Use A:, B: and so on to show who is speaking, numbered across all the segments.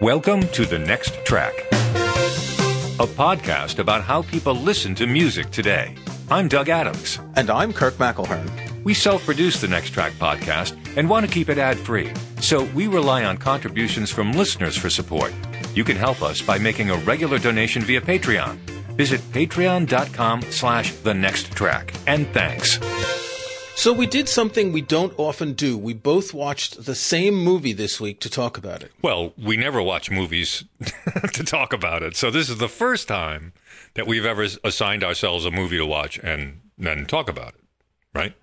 A: Welcome to The Next Track, a podcast about how people listen to music today. I'm Doug Adams.
B: And I'm Kirk McElhearn.
A: We self produce the Next Track podcast and want to keep it ad free, so we rely on contributions from listeners for support. You can help us by making a regular donation via Patreon. Visit patreon.com slash the next track. And thanks.
B: So we did something we don't often do. We both watched the same movie this week to talk about it.
A: Well, we never watch movies to talk about it. So this is the first time that we've ever assigned ourselves a movie to watch and then talk about it, right?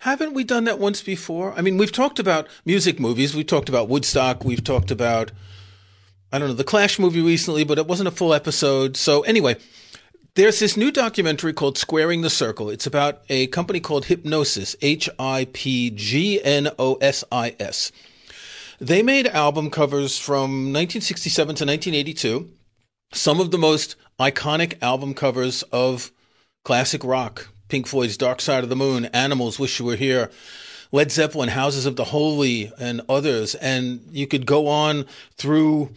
B: Haven't we done that once before? I mean, we've talked about music movies. We've talked about Woodstock. We've talked about, I don't know, the Clash movie recently, but it wasn't a full episode. So anyway, there's this new documentary called Squaring the Circle. It's about a company called Hipgnosis, H I P G N O S I S. They made album covers from 1967 to 1982, some of the most iconic album covers of classic rock. Pink Floyd's Dark Side of the Moon, Animals, Wish You Were Here, Led Zeppelin, Houses of the Holy, and others. And you could go on through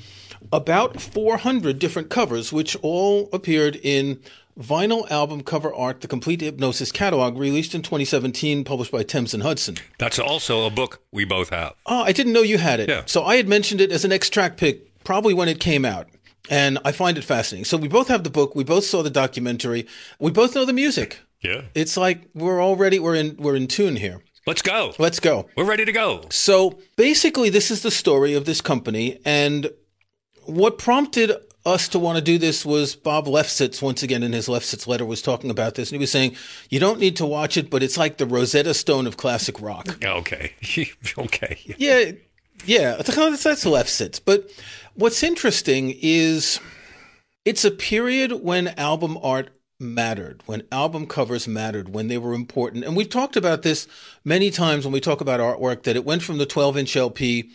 B: about 400 different covers, which all appeared in vinyl album cover art, The Complete Hipgnosis Catalog, released in 2017, published by Thames and Hudson.
A: That's also a book we both have.
B: Oh, I didn't know you had it.
A: Yeah.
B: So I had mentioned it as an extract pick probably when it came out. And I find it fascinating. So we both have the book. We both saw the documentary. We both know the music.
A: Yeah.
B: It's like we're already we're in we're in tune here.
A: Let's go.
B: Let's go.
A: We're ready to go.
B: So basically, this is the story of this company, and what prompted us to want to do this was Bob Lefsetz, once again in his Lefsetz letter, was talking about this. And he was saying, you don't need to watch it, but it's like the Rosetta Stone of classic rock.
A: Okay. okay.
B: Yeah, yeah, that's, that's Lefsetz. But what's interesting is it's a period when album art mattered, when album covers mattered, when they were important. And we've talked about this many times when we talk about artwork, that it went from the 12 inch LP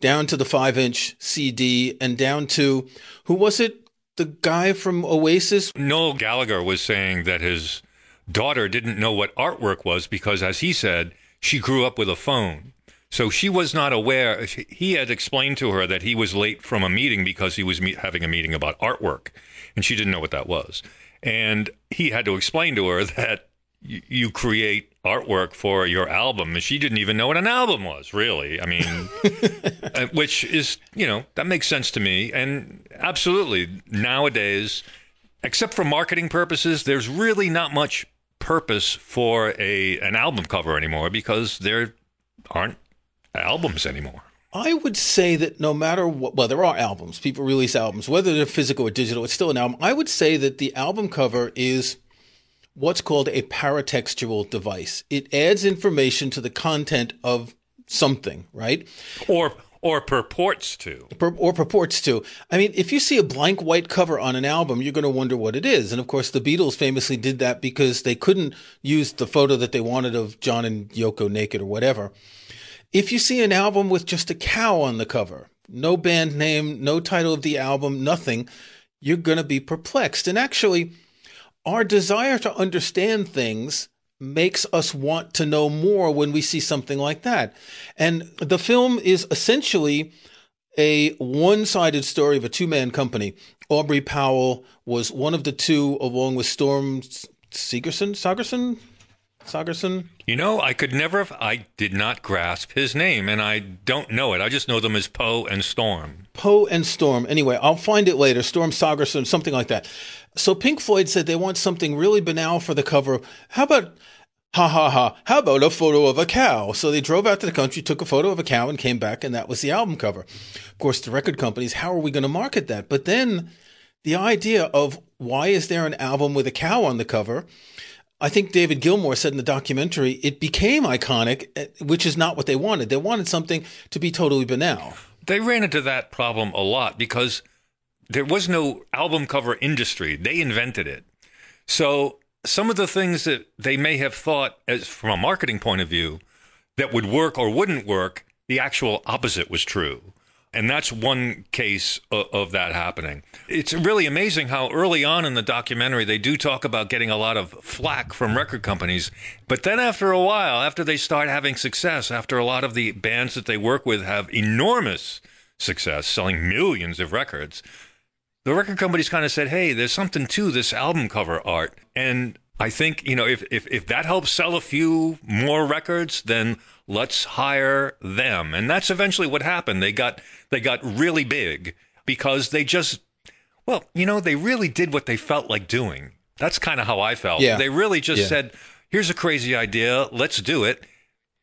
B: down to the five inch CD and down to who was it? The guy from Oasis?
A: Noel Gallagher was saying that his daughter didn't know what artwork was because, as he said, she grew up with a phone. So she was not aware. He had explained to her that he was late from a meeting because he was having a meeting about artwork, and she didn't know what that was. And he had to explain to her that you create artwork for your album and she didn't even know what an album was really i mean uh, which is you know that makes sense to me and absolutely nowadays except for marketing purposes there's really not much purpose for a an album cover anymore because there aren't albums anymore
B: I would say that no matter what, well, there are albums. People release albums, whether they're physical or digital, it's still an album. I would say that the album cover is what's called a paratextual device. It adds information to the content of something, right?
A: Or or purports to.
B: or purports to. I mean, if you see a blank white cover on an album, you're going to wonder what it is. And of course, the Beatles famously did that because they couldn't use the photo that they wanted of John and Yoko naked or whatever. If you see an album with just a cow on the cover, no band name, no title of the album, nothing, you're going to be perplexed. And actually, our desire to understand things makes us want to know more when we see something like that. And the film is essentially a one sided story of a two man company. Aubrey Powell was one of the two, along with Storm Segerson, Sagerson, Sagerson.
A: You know, I could never have, I did not grasp his name, and I don't know it. I just know them as Poe and Storm.
B: Poe and Storm. Anyway, I'll find it later. Storm Sagerson, something like that. So Pink Floyd said they want something really banal for the cover. How about ha ha ha, how about a photo of a cow? So they drove out to the country, took a photo of a cow, and came back, and that was the album cover. Of course, the record companies, how are we going to market that? But then the idea of why is there an album with a cow on the cover? I think David Gilmour said in the documentary, it became iconic, eh, which is not what they wanted. They wanted something to be totally banal.
A: They ran into that problem a lot because there was no album cover industry. They invented it. So some of the things that they may have thought as from a marketing point of view that would work or wouldn't work, the actual opposite was true. And that's one case of, of, that happening. It's really amazing how early on in the documentary they do talk about getting a lot of flack from record companies. But then after a while, after they start having success, after a lot of the bands that they work with have enormous success, selling millions of records. The record companies kind of said, "Hey, there's something to this album cover art," and I think you know if if if that helps sell a few more records, then let's hire them, and that's eventually what happened. They got they got really big because they just well, you know, they really did what they felt like doing. That's kind of how I felt.
B: Yeah.
A: They really just
B: Yeah.
A: said, "Here's a crazy idea, let's do it."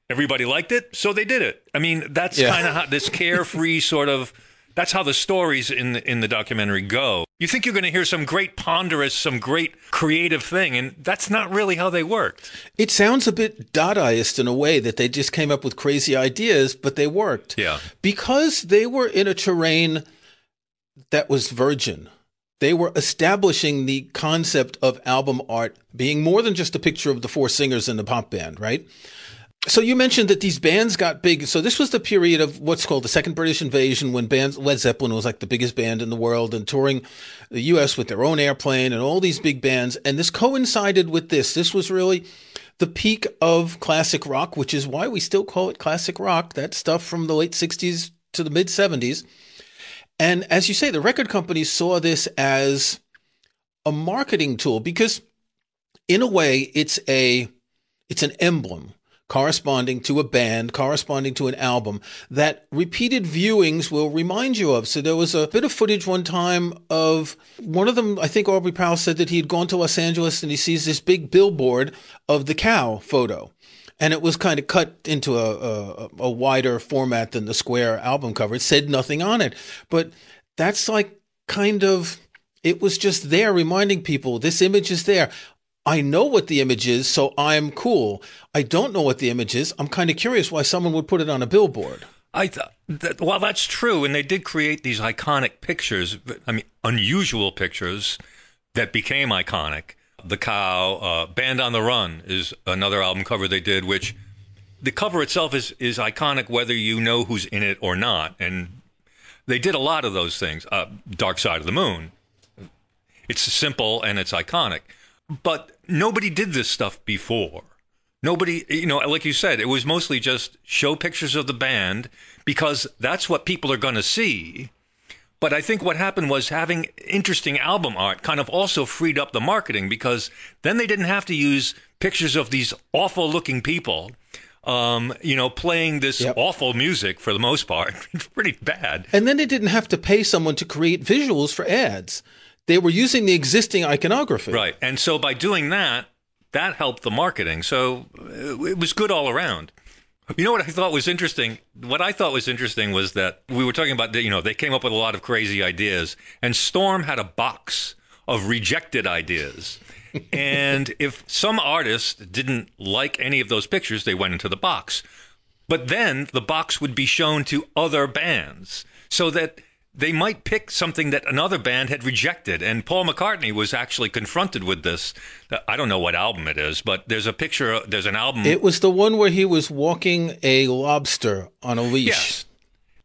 A: Everybody liked it, so they did it. I mean, that's
B: Yeah.
A: kind of how this carefree sort of that's how the stories in the in the documentary go. You think you're going to hear some great ponderous, some great creative thing, and that's not really how they worked.
B: It sounds a bit Dadaist in a way that they just came up with crazy ideas, but they worked.
A: Yeah.
B: Because they were in a terrain that was virgin. They were establishing the concept of album art being more than just a picture of the four singers in the pop band, right? So you mentioned that these bands got big. So this was the period of what's called the Second British Invasion, when bands Led Zeppelin was like the biggest band in the world and touring the U.S. with their own airplane and all these big bands. And this coincided with this. This was really the peak of classic rock, which is why we still call it classic rock. That stuff from the late '60s to the mid '70s. And as you say, the record companies saw this as a marketing tool because, in a way, it's a it's an emblem corresponding to a band, corresponding to an album that repeated viewings will remind you of. So there was a bit of footage one time of one of them, I think Aubrey Powell said that he had gone to Los Angeles and he sees this big billboard of the cow photo. And it was kind of cut into a, a, a wider format than the square album cover. It said nothing on it. But that's like kind of, it was just there reminding people this image is there. I know what the image is, so I'm cool. I don't know what the image is. I'm kind of curious why someone would put it on a billboard.
A: I th- that, well, that's true, and they did create these iconic pictures. I mean, unusual pictures that became iconic. The cow, uh, "Band on the Run" is another album cover they did, which the cover itself is is iconic whether you know who's in it or not. And they did a lot of those things. Uh, "Dark Side of the Moon." It's simple and it's iconic, but nobody did this stuff before. Nobody, you know, like you said, it was mostly just show pictures of the band because that's what people are going to see. But I think what happened was having interesting album art kind of also freed up the marketing because then they didn't have to use pictures of these awful looking people, um, you know, playing this
B: Yep.
A: awful music for the most part. it's pretty bad.
B: And then they didn't have to pay someone to create visuals for ads. They were using the existing iconography.
A: Right. And so by doing that, that helped the marketing. So uh, it was good all around. You know what I thought was interesting? What I thought was interesting was that we were talking about, you know, they came up with a lot of crazy ideas, and Storm had a box of rejected ideas. and if some artist didn't like any of those pictures, they went into the box. But then the box would be shown to other bands so that they might pick something that another band had rejected. And Paul McCartney was actually confronted with this. I don't know what album it is, but there's a picture, there's an album.
B: It was the one where he was walking a lobster on a leash.
A: Yes.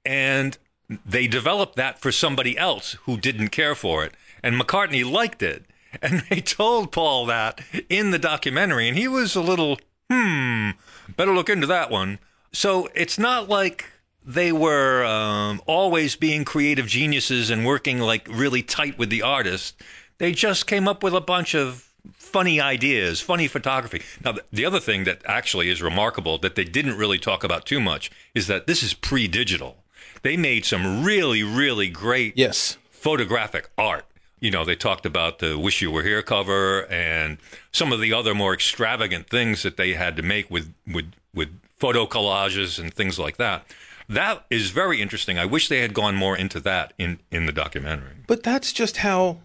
A: And they developed that for somebody else who didn't care for it. And McCartney liked it. And they told Paul that in the documentary. And he was a little, hmm, better look into that one. So it's not like they were um, always being creative geniuses and working like really tight with the artist. They just came up with a bunch of funny ideas, funny photography. Now, the other thing that actually is remarkable that they didn't really talk about too much is that this is pre digital. They made some really, really great
B: Yes.
A: photographic art. You know, they talked about the Wish You Were Here cover and some of the other more extravagant things that they had to make with, with, with photo collages and things like that. That is very interesting. I wish they had gone more into that in, in the documentary.
B: But that's just how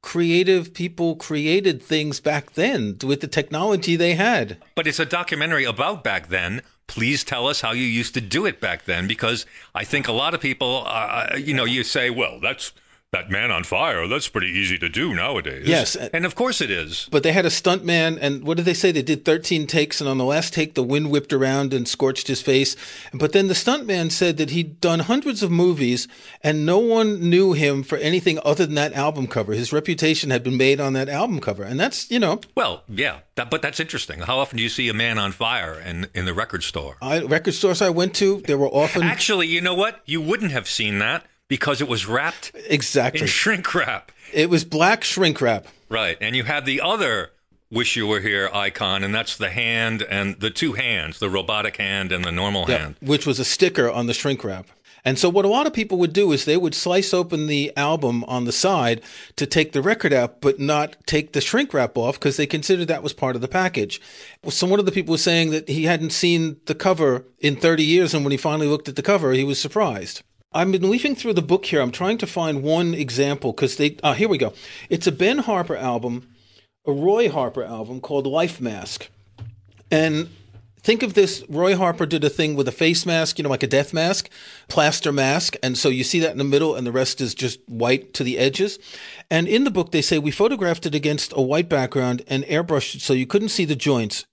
B: creative people created things back then with the technology they had.
A: But it's a documentary about back then. Please tell us how you used to do it back then, because I think a lot of people, uh, you know, you say, well, that's that man on fire, that's pretty easy to do nowadays.
B: Yes.
A: And of course it is.
B: But they had a stunt man, and what did they say? They did 13 takes, and on the last take, the wind whipped around and scorched his face. But then the stunt man said that he'd done hundreds of movies, and no one knew him for anything other than that album cover. His reputation had been made on that album cover, and that's you know.
A: Well, yeah, that, but that's interesting. How often do you see a man on fire in in the record store?
B: I, record stores I went to, there were often
A: Actually, you know what? You wouldn't have seen that because it was wrapped
B: exactly.
A: in shrink wrap.
B: It was black shrink wrap.
A: Right. And you had the other wish you were here icon, and that's the hand and the two hands, the robotic hand and the normal
B: Yeah,
A: hand.
B: which was a sticker on the shrink wrap. And so, what a lot of people would do is they would slice open the album on the side to take the record out, but not take the shrink wrap off because they considered that was part of the package. So, one of the people was saying that he hadn't seen the cover in 30 years, and when he finally looked at the cover, he was surprised. I've been leafing through the book here. I'm trying to find one example because they. Ah, here we go. It's a Ben Harper album, a Roy Harper album called Life Mask. And think of this Roy Harper did a thing with a face mask, you know, like a death mask, plaster mask. And so you see that in the middle, and the rest is just white to the edges. And in the book, they say we photographed it against a white background and airbrushed it so you couldn't see the joints.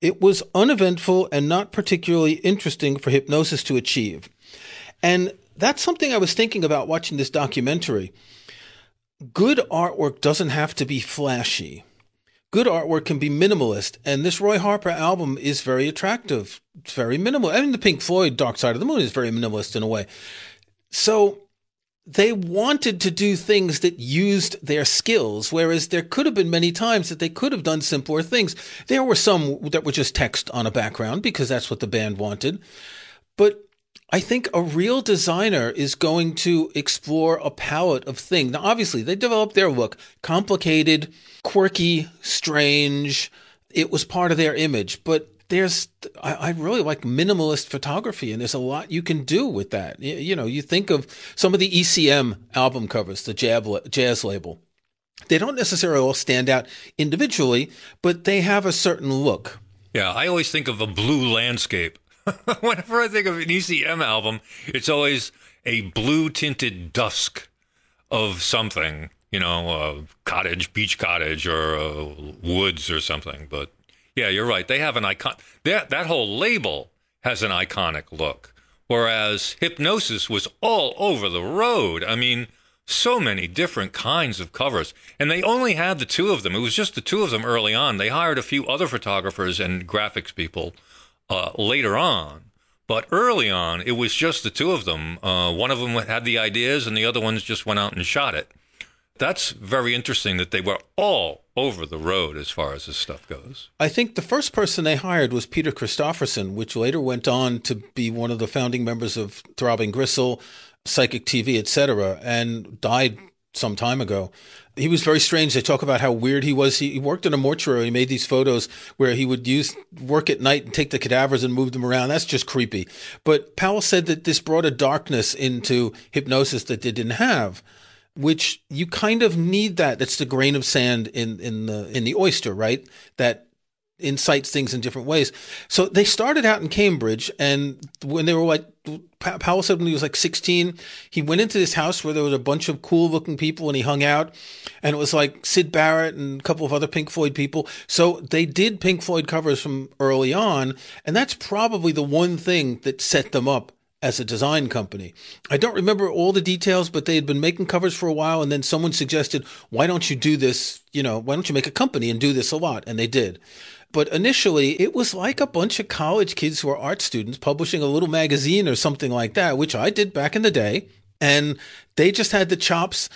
B: It was uneventful and not particularly interesting for Hipgnosis to achieve. And that's something I was thinking about watching this documentary. Good artwork doesn't have to be flashy good artwork can be minimalist, and this Roy Harper album is very attractive. It's very minimal. I mean, the Pink Floyd Dark Side of the Moon is very minimalist in a way. So they wanted to do things that used their skills, whereas there could have been many times that they could have done simpler things. There were some that were just text on a background because that's what the band wanted. But I think a real designer is going to explore a palette of things. Now, obviously, they developed their look complicated, quirky, strange. It was part of their image, but there's, I, I really like minimalist photography, and there's a lot you can do with that. You, you know, you think of some of the ECM album covers, the jazz label. They don't necessarily all stand out individually, but they have a certain look.
A: Yeah, I always think of a blue landscape. Whenever I think of an ECM album, it's always a blue tinted dusk of something, you know, a cottage, beach cottage, or woods or something. But yeah, you're right. They have an icon. That that whole label has an iconic look, whereas Hipgnosis was all over the road. I mean, so many different kinds of covers, and they only had the two of them. It was just the two of them early on. They hired a few other photographers and graphics people uh, later on. But early on, it was just the two of them. Uh, one of them had the ideas, and the other ones just went out and shot it. That's very interesting that they were all over the road as far as this stuff goes.
B: I think the first person they hired was Peter Christopherson, which later went on to be one of the founding members of Throbbing Gristle, Psychic TV, etc., and died some time ago. He was very strange. They talk about how weird he was. He, he worked in a mortuary. He made these photos where he would use work at night and take the cadavers and move them around. That's just creepy. But Powell said that this brought a darkness into Hipgnosis that they didn't have which you kind of need that. That's the grain of sand in, in the in the oyster, right? That incites things in different ways. So they started out in Cambridge, and when they were like, Powell said when he was like 16, he went into this house where there was a bunch of cool looking people and he hung out, and it was like Syd Barrett and a couple of other Pink Floyd people. So they did Pink Floyd covers from early on, and that's probably the one thing that set them up as a design company. I don't remember all the details, but they had been making covers for a while, and then someone suggested, why don't you do this? You know, why don't you make a company and do this a lot? And they did. But initially, it was like a bunch of college kids who are art students publishing a little magazine or something like that, which I did back in the day. And they just had the chops.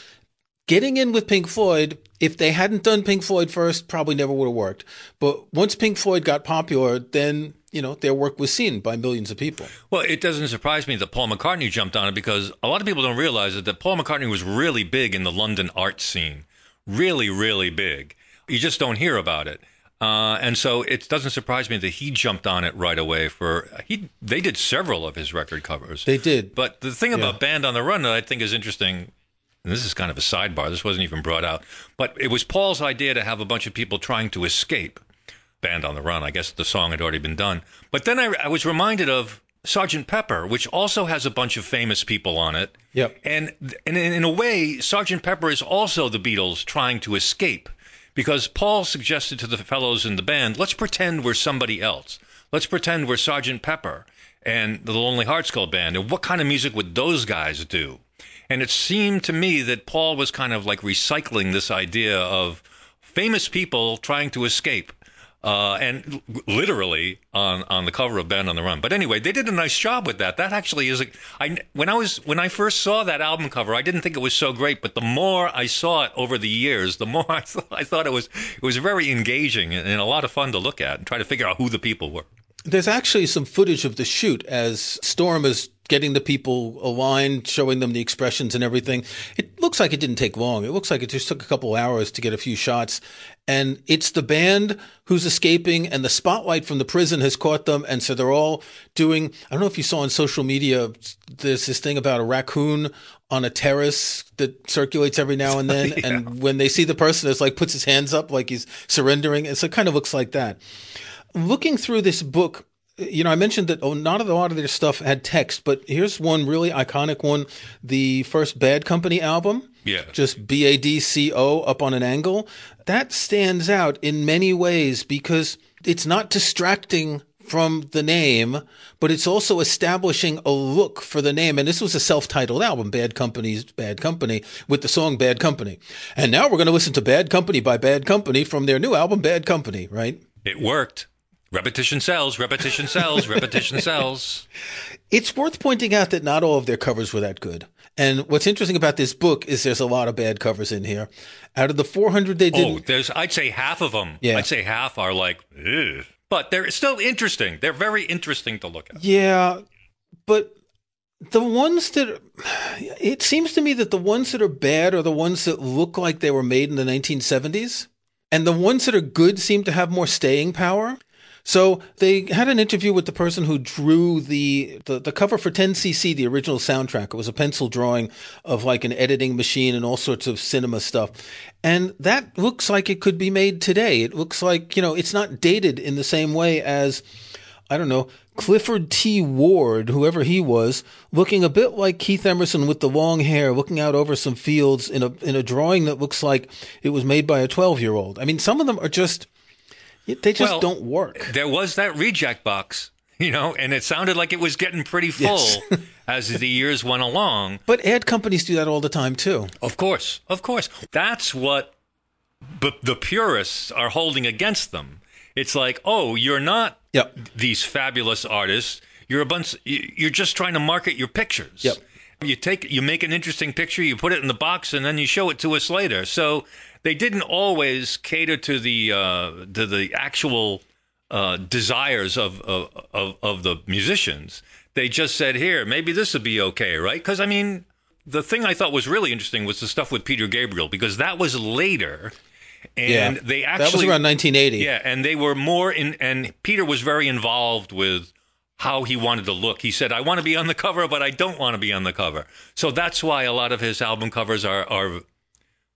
B: Getting in with Pink Floyd, if they hadn't done Pink Floyd first, probably never would have worked. But once Pink Floyd got popular, then you know, their work was seen by millions of people.
A: Well, it doesn't surprise me that Paul McCartney jumped on it because a lot of people don't realize that Paul McCartney was really big in the London art scene. Really, really big. You just don't hear about it. Uh, and so it doesn't surprise me that he jumped on it right away. For he, they did several of his record covers.
B: They did.
A: But the thing about Band on the Run that I think is interesting, and this is kind of a sidebar. This wasn't even brought out, but it was Paul's idea to have a bunch of people trying to escape. Band on the Run. I guess the song had already been done. But then I, I was reminded of Sergeant Pepper, which also has a bunch of famous people on it.
B: Yep.
A: And, and in, in a way, Sergeant Pepper is also the Beatles trying to escape because Paul suggested to the fellows in the band, let's pretend we're somebody else. Let's pretend we're Sergeant Pepper and the Lonely Hearts Club Band. And what kind of music would those guys do? And it seemed to me that Paul was kind of like recycling this idea of famous people trying to escape. Uh, and literally on, on the cover of Band on the Run. But anyway, they did a nice job with that. That actually is a, I, when I was, when I first saw that album cover, I didn't think it was so great, but the more I saw it over the years, the more I thought, I thought it was, it was very engaging and, and a lot of fun to look at and try to figure out who the people were.
B: There's actually some footage of the shoot as Storm is getting the people aligned, showing them the expressions and everything. It looks like it didn't take long. It looks like it just took a couple hours to get a few shots. And it's the band who's escaping, and the spotlight from the prison has caught them. And so they're all doing. I don't know if you saw on social media, there's this thing about a raccoon on a terrace that circulates every now and then. yeah. And when they see the person, it's like puts his hands up like he's surrendering. And so it kind of looks like that. Looking through this book, you know, I mentioned that oh, not a lot of their stuff had text, but here's one really iconic one: the first Bad Company album.
A: Yeah,
B: just B A D C O up on an angle. That stands out in many ways because it's not distracting from the name, but it's also establishing a look for the name. And this was a self-titled album, Bad Company's Bad Company, with the song Bad Company. And now we're going to listen to Bad Company by Bad Company from their new album, Bad Company, right?
A: It worked. Repetition sells, repetition sells, repetition sells.
B: It's worth pointing out that not all of their covers were that good. And what's interesting about this book is there's a lot of bad covers in here. Out of the 400 they did,
A: oh, there's I'd say half of them.
B: Yeah.
A: I'd say half are like, but they're still interesting. They're very interesting to look at.
B: Yeah, but the ones that it seems to me that the ones that are bad are the ones that look like they were made in the 1970s, and the ones that are good seem to have more staying power. So they had an interview with the person who drew the, the, the cover for 10cc, the original soundtrack. It was a pencil drawing of like an editing machine and all sorts of cinema stuff. And that looks like it could be made today. It looks like, you know, it's not dated in the same way as, I don't know, Clifford T. Ward, whoever he was, looking a bit like Keith Emerson with the long hair, looking out over some fields in a in a drawing that looks like it was made by a twelve year old. I mean, some of them are just they just
A: well,
B: don't work.
A: There was that reject box, you know, and it sounded like it was getting pretty full yes. as the years went along.
B: But ad companies do that all the time too.
A: Of course, of course. That's what b- the purists are holding against them. It's like, oh, you're not
B: yep.
A: these fabulous artists. You're a bunch. You're just trying to market your pictures.
B: Yep.
A: You take, you make an interesting picture, you put it in the box, and then you show it to us later. So they didn't always cater to the uh, to the actual uh, desires of, of, of of the musicians. They just said, "Here, maybe this would be okay, right?" Because I mean, the thing I thought was really interesting was the stuff with Peter Gabriel because that was later. And
B: yeah,
A: they actually
B: that was around 1980.
A: Yeah, and they were more in, and Peter was very involved with how he wanted to look. He said, "I want to be on the cover, but I don't want to be on the cover." So that's why a lot of his album covers are are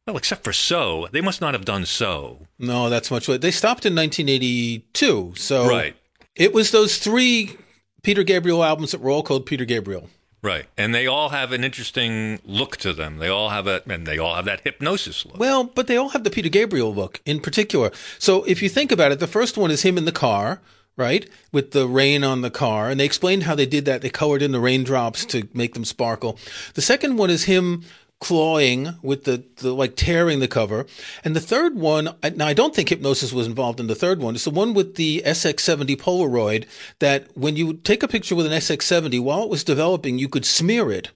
A: well, except for So. They must not have done So.
B: No, that's much later. They stopped in 1982. So
A: right.
B: it was those three Peter Gabriel albums that were all called Peter Gabriel.
A: Right. And they all have an interesting look to them. They all have a and they all have that Hipgnosis look.
B: Well, but they all have the Peter Gabriel look in particular. So if you think about it, the first one is him in the car, right? With the rain on the car. And they explained how they did that. They colored in the raindrops to make them sparkle. The second one is him clawing with the, the like tearing the cover. And the third one, now I don't think Hipgnosis was involved in the third one. It's the one with the SX70 Polaroid that when you take a picture with an SX70, while it was developing, you could smear it.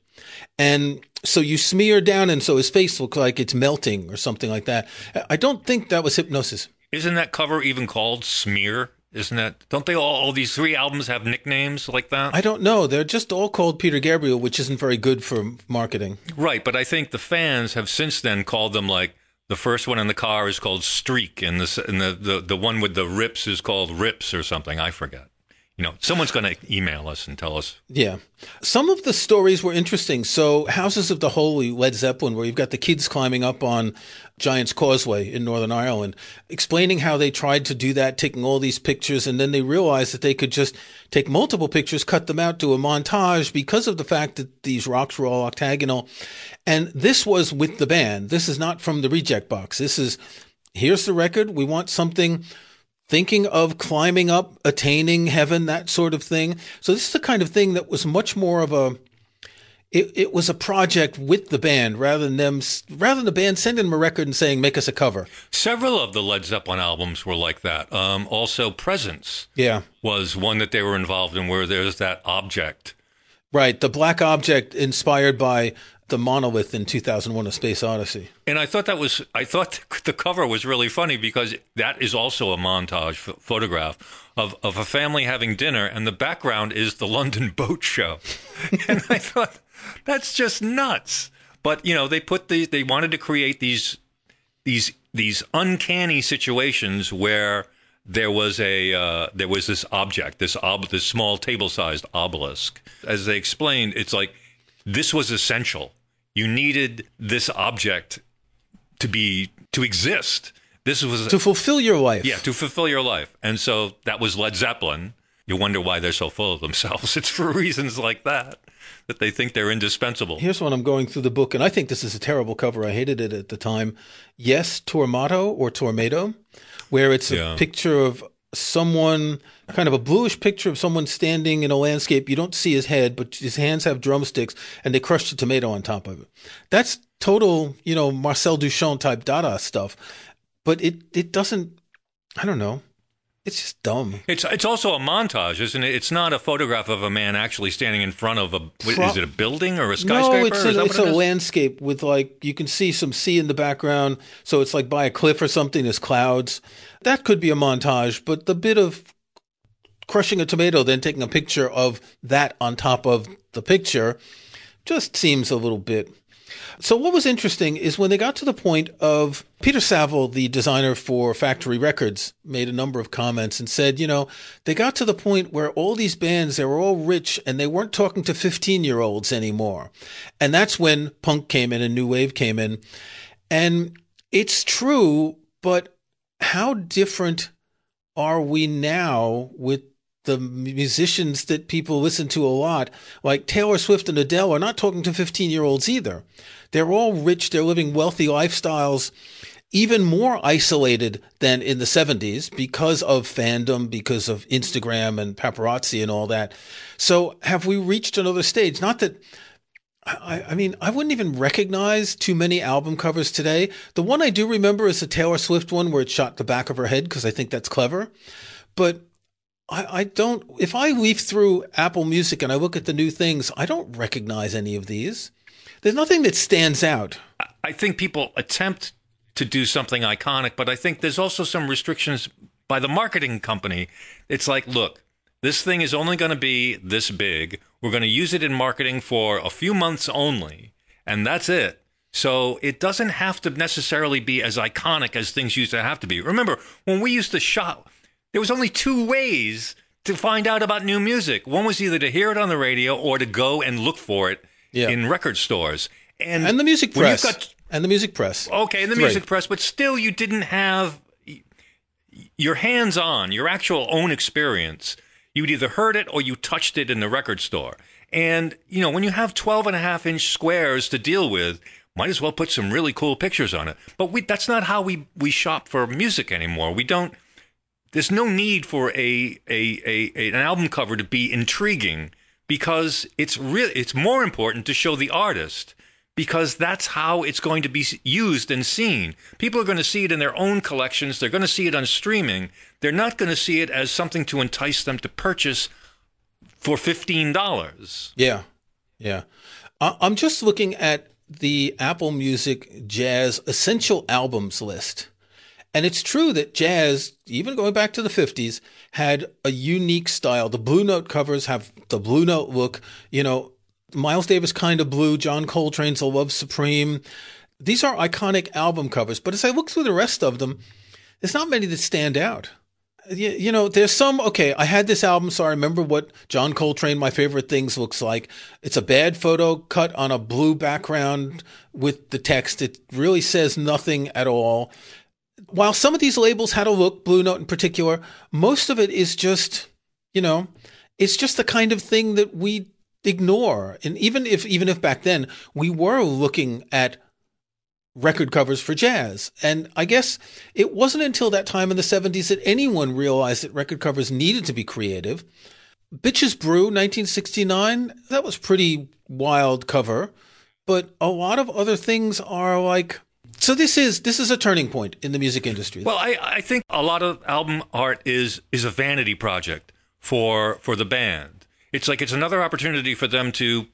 B: And so you smear down, and so his face looks like it's melting or something like that. I don't think that was Hipgnosis.
A: Isn't that cover even called smear? Isn't that? Don't they all, all these three albums have nicknames like that?
B: I don't know. They're just all called Peter Gabriel, which isn't very good for marketing.
A: Right, but I think the fans have since then called them like the first one in the car is called Streak, and the and the the, the one with the rips is called Rips or something. I forget. You know, someone's going to email us and tell us.
B: Yeah. Some of the stories were interesting. So, Houses of the Holy, Led Zeppelin, where you've got the kids climbing up on Giant's Causeway in Northern Ireland, explaining how they tried to do that, taking all these pictures, and then they realized that they could just take multiple pictures, cut them out, do a montage because of the fact that these rocks were all octagonal. And this was with the band. This is not from the reject box. This is here's the record. We want something thinking of climbing up, attaining heaven, that sort of thing. So this is the kind of thing that was much more of a it, it was a project with the band rather than them rather than the band sending them a record and saying make us a cover.
A: Several of the Led Zeppelin albums were like that. Um, also, Presence
B: Yeah.
A: was one that they were involved in, where there's that object.
B: Right. The black object inspired by the monolith in 2001 A Space Odyssey.
A: And I thought that was, I thought the cover was really funny because that is also a montage ph- photograph of, of a family having dinner, and the background is the London Boat Show. and I thought, that's just nuts. But you know, they put the, they wanted to create these, these, these uncanny situations where there was a uh, there was this object, this ob- this small table-sized obelisk. As they explained, it's like this was essential. You needed this object to be to exist. This was
B: To fulfill your life.
A: yeah to fulfill your life, and so that was Led Zeppelin. You wonder why they're so full of themselves. It's for reasons like that that they think they're indispensable.
B: Here's one I'm going through the book, and I think this is a terrible cover. I hated it at the time. Yes, Tormato or Tormato, where it's a
A: Yeah.
B: picture of someone, kind of a bluish picture of someone standing in a landscape. You don't see his head, but his hands have drumsticks, and they crushed a tomato on top of it. That's total, you know, Marcel Duchamp type Dada stuff. But it it doesn't. I don't know. It's just dumb.
A: It's it's also a montage, isn't it? It's not a photograph of a man actually standing in front of a.
B: Pro-
A: is it a building or a skyscraper?
B: No, it's a, it's a
A: it is?
B: landscape with like you can see some sea in the background. So it's like by a cliff or something. There's clouds. That could be a montage, but the bit of crushing a tomato, then taking a picture of that on top of the picture, just seems a little bit. So what was interesting is when they got to the point of Peter Saville, the designer for Factory Records, made a number of comments and said, you know, they got to the point where all these bands, they were all rich and they weren't talking to 15 year olds anymore. And that's when punk came in and new wave came in. And it's true, but how different are we now with the musicians that people listen to a lot, like Taylor Swift and Adele, are not talking to 15 year olds either. They're all rich, they're living wealthy lifestyles, even more isolated than in the 70s because of fandom, because of Instagram and paparazzi and all that. So, have we reached another stage? Not that. I, I mean, I wouldn't even recognize too many album covers today. The one I do remember is the Taylor Swift one where it shot the back of her head because I think that's clever. But I, I don't, if I leaf through Apple Music and I look at the new things, I don't recognize any of these. There's nothing that stands out.
A: I think people attempt to do something iconic, but I think there's also some restrictions by the marketing company. It's like, look, this thing is only going to be this big. We're going to use it in marketing for a few months only, and that's it. So it doesn't have to necessarily be as iconic as things used to have to be. Remember, when we used to shop, there was only two ways to find out about new music. One was either to hear it on the radio or to go and look for it
B: Yeah.
A: in record stores. And,
B: And the music press.
A: got
B: and the music press.
A: Okay, in the
B: Three.
A: music press, but still, you didn't have your hands on, your actual own experience. You'd either heard it or you touched it in the record store. And, you know, when you have 12 and a half inch squares to deal with, might as well put some really cool pictures on it. But we, that's not how we, we shop for music anymore. We don't, there's no need for a, a, a, a- an album cover to be intriguing because it's real it's more important to show the artist because that's how it's going to be used and seen. People are going to see it in their own collections. They're going to see it on streaming. They're not going to see it as something to entice them to purchase for $15.
B: Yeah. Yeah. I'm just looking at the Apple Music Jazz Essential Albums list. And it's true that jazz, even going back to the 50s, had a unique style. The Blue Note covers have the Blue Note look. You know, Miles Davis kind of blue, John Coltrane's A Love Supreme. These are iconic album covers. But as I look through the rest of them, there's not many that stand out. you, you know, there's some, okay, I had this album, so I remember what John Coltrane, My Favorite Things, looks like. It's a bad photo cut on a blue background with the text. It really says nothing at all. While some of these labels had a look, Blue Note in particular, most of it is just, you know, it's just the kind of thing that we ignore. And even if, even if back then we were looking at record covers for jazz. And I guess it wasn't until that time in the 70s that anyone realized that record covers needed to be creative. Bitches Brew, 1969, that was pretty wild cover, but a lot of other things are like so this is this is a turning point in the music industry.
A: Well, I, I think a lot of album art is is a vanity project for for the band. It's like it's another opportunity for them to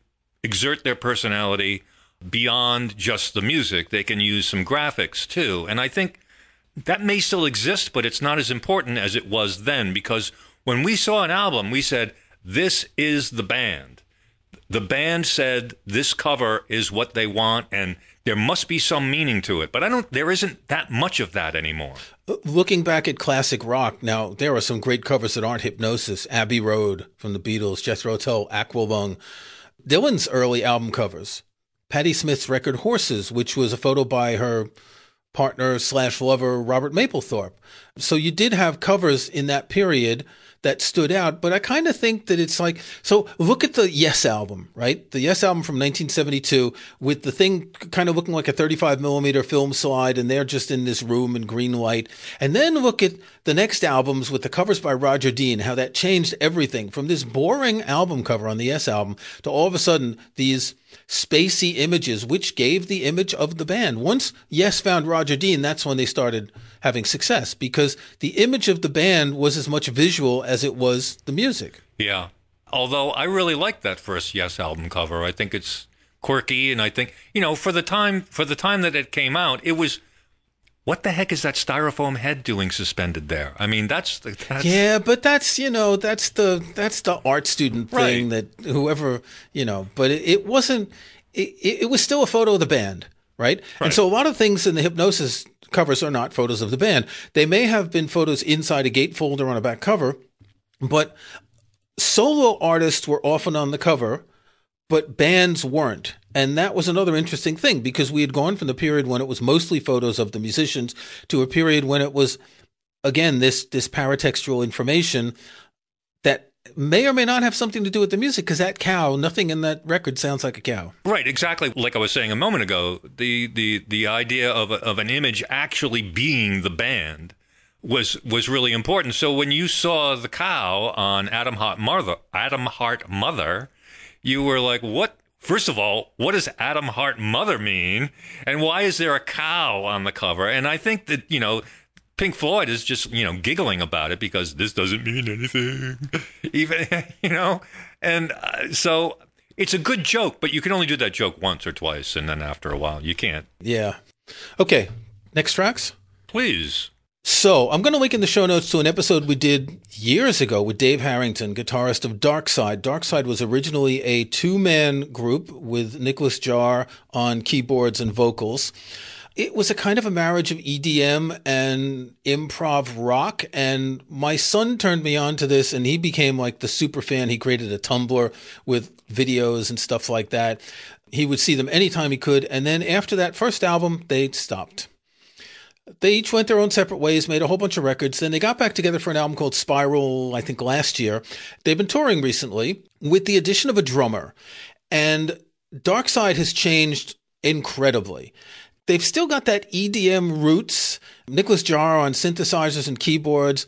A: exert their personality beyond just the music. They can use some graphics too. And I think that may still exist, but it's not as important as it was then because when we saw an album, we said, this is the band. The band said this cover is what they want and there must be some meaning to it. But I don't there isn't that much of that anymore.
B: Looking back at classic rock, now there are some great covers that aren't Hipgnosis. Abbey Road from the Beatles, Jethro Tull, Aqualung, Dylan's early album covers. Patti Smith's record Horses, which was a photo by her partner slash lover, Robert Mapplethorpe. So you did have covers in that period that stood out, but I kind of think that it's like, so look at the Yes album, right? The Yes album from 1972 with the thing kind of looking like a 35 millimeter film slide and they're just in this room in green light. And then look at the next albums with the covers by Roger Dean, how that changed everything from this boring album cover on the Yes album to all of a sudden these spacey images, which gave the image of the band. Once Yes found Roger Dean, that's when they started having success because the image of the band was as much visual as it was the music.
A: Yeah. Although I really like that first Yes album cover. I think it's quirky and I think, you know, for the time for the time that it came out, it was what the heck is that styrofoam head doing suspended there? I mean, that's, the, that's
B: yeah, but that's you know that's the that's the art student thing right. that whoever you know, but it, it wasn't. It, it, was still a photo of the band, right? right? And so a lot of things in the Hipgnosis covers are not photos of the band. They may have been photos inside a gatefolder on a back cover, but solo artists were often on the cover, but bands weren't. And that was another interesting thing because we had gone from the period when it was mostly photos of the musicians to a period when it was again this this paratextual information that may or may not have something to do with the music because that cow nothing in that record sounds like a cow.
A: Right exactly. Like i was saying a moment ago the the the idea of a, of an image actually being the band was was really important. So when you saw the cow on Atom Heart Mother Atom Heart Mother you were like what First of all, what does Atom Heart Mother mean? And why is there a cow on the cover? And I think that, you know, Pink Floyd is just, you know, giggling about it because this doesn't mean anything. Even, you know, and uh, so it's a good joke, but you can only do that joke once or twice. And then after a while, you can't.
B: Yeah. Okay. Next tracks?
A: Please.
B: So I'm going to link in the show notes to an episode we did years ago with Dave Harrington, guitarist of Darkside. Darkside was originally a two-man group with Nicholas Jaar on keyboards and vocals. It was a kind of a marriage of EDM and improv rock. And my son turned me on to this and he became like the super fan. He created a Tumblr with videos and stuff like that. He would see them anytime he could. And then after that first album, they stopped they each went their own separate ways, made a whole bunch of records. Then they got back together for an album called Spiral, I think last year. They've been touring recently with the addition of a drummer. And Darkside has changed incredibly. They've still got that EDM roots, Nicholas Jaar on synthesizers and keyboards,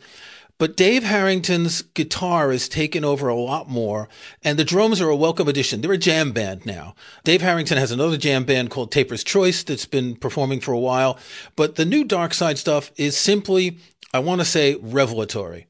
B: but Dave Harrington's guitar has taken over a lot more, and the drums are a welcome addition. They're a jam band now. Dave Harrington has another jam band called Taper's Choice that's been performing for a while, but the new Darkside stuff is simply, I want to say, revelatory.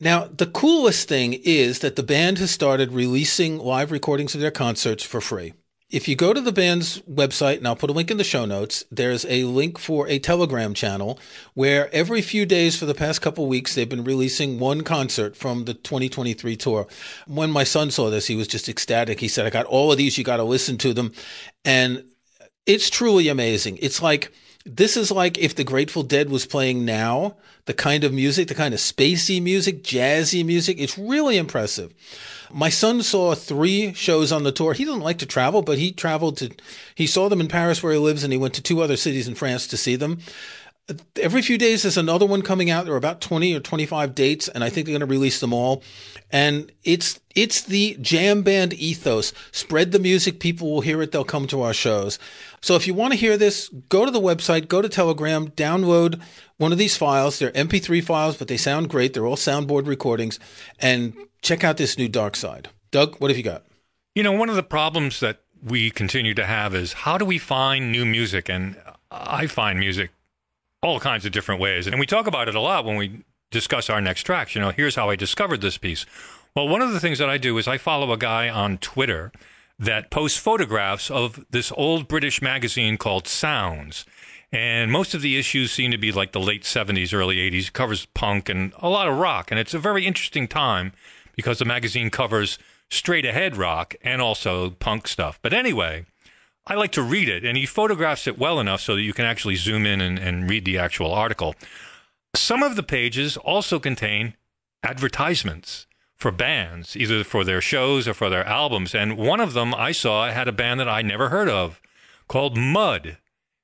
B: Now, the coolest thing is that the band has started releasing live recordings of their concerts for free. If you go to the band's website, and I'll put a link in the show notes, there's a link for a Telegram channel where every few days for the past couple weeks they've been releasing one concert from the 2023 tour. When my son saw this, he was just ecstatic. He said, "I got all of these. You got to listen to them," and it's truly amazing. It's like This is like if the Grateful Dead was playing now, the kind of music, the kind of spacey music, jazzy music. It's really impressive. My son saw three shows on the tour. He doesn't like to travel, but he traveled to, he saw them in Paris where he lives and he went to two other cities in France to see them. Every few days, there's another one coming out. There are about 20 or 25 dates, and I think they're going to release them all. And it's, it's the jam band ethos. Spread the music. People will hear it. They'll come to our shows. So if you want to hear this, go to the website, go to Telegram, download one of these files. They're MP3 files, but they sound great. They're all soundboard recordings and check out this new Darkside. Doug, what have you got?
A: You know, one of the problems that we continue to have is how do we find new music? And I find music all kinds of different ways. And we talk about it a lot when we discuss our next tracks. You know, here's how I discovered this piece. Well, one of the things that I do is I follow a guy on Twitter that posts photographs of this old British magazine called Sounds. And most of the issues seem to be like the late 70s, early 80s. It covers punk and a lot of rock. And it's a very interesting time because the magazine covers straight ahead rock and also punk stuff. But anyway, I like to read it, and he photographs it well enough so that you can actually zoom in and, and read the actual article. Some of the pages also contain advertisements for bands, either for their shows or for their albums. And one of them I saw had a band that I never heard of called Mud.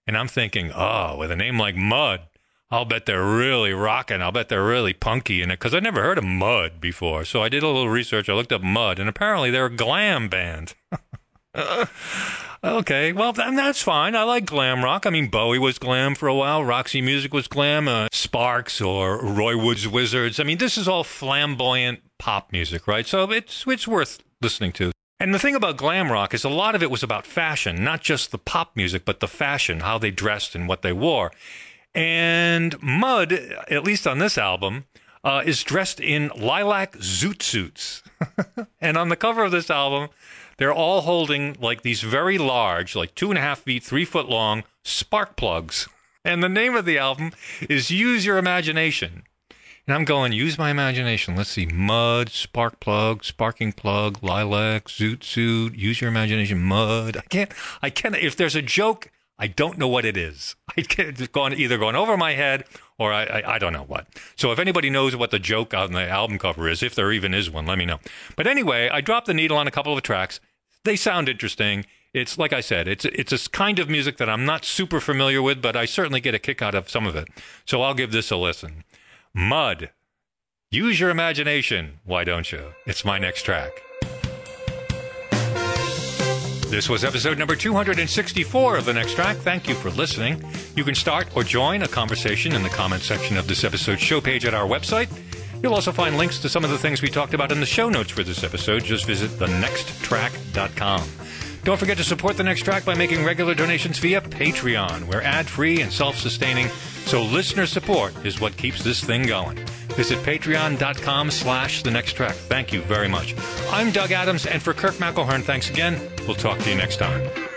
A: And I'm thinking, oh, with a name like Mud, I'll bet they're really rocking. I'll bet they're really punky in it because I never heard of Mud before. So I did a little research. I looked up Mud, and apparently they're a glam band. Okay, well, that's fine. I like glam rock. I mean, Bowie was glam for a while. Roxy Music was glam. Uh, Sparks or Roy Wood's Wizards. I mean, this is all flamboyant pop music, right? So it's it's worth listening to. And the thing about glam rock is a lot of it was about fashion, not just the pop music, but the fashion, how they dressed and what they wore. And Mud, at least on this album, uh, is dressed in lilac zoot suits. and on the cover of this album, they're all holding like these very large, like two and a half feet, three foot long spark plugs. And the name of the album is Use Your Imagination. And I'm going, use my imagination. Let's see. Mud, spark plug, sparking plug, lilac, zoot suit, use your imagination, mud. I can't, I can't, if there's a joke, I don't know what it is. I can't, it's gone, either gone over my head or I, I, I, don't know what. So if anybody knows what the joke on the album cover is, if there even is one, let me know. But anyway, I dropped the needle on a couple of tracks. They sound interesting. It's like I said, it's it's a kind of music that I'm not super familiar with, but I certainly get a kick out of some of it. So I'll give this a listen. Mud. Use your imagination, why don't you? It's my next track. This was episode number 264 of The Next Track. Thank you for listening. You can start or join a conversation in the comment section of this episode's show page at our website. You'll also find links to some of the things we talked about in the show notes for this episode. Just visit thenexttrack.com. Don't forget to support The Next Track by making regular donations via Patreon. We're ad-free and self-sustaining, so listener support is what keeps this thing going. Visit patreon.com slash the next track. Thank you very much. I'm Doug Adams, and for Kirk McElhearn, thanks again. We'll talk to you next time.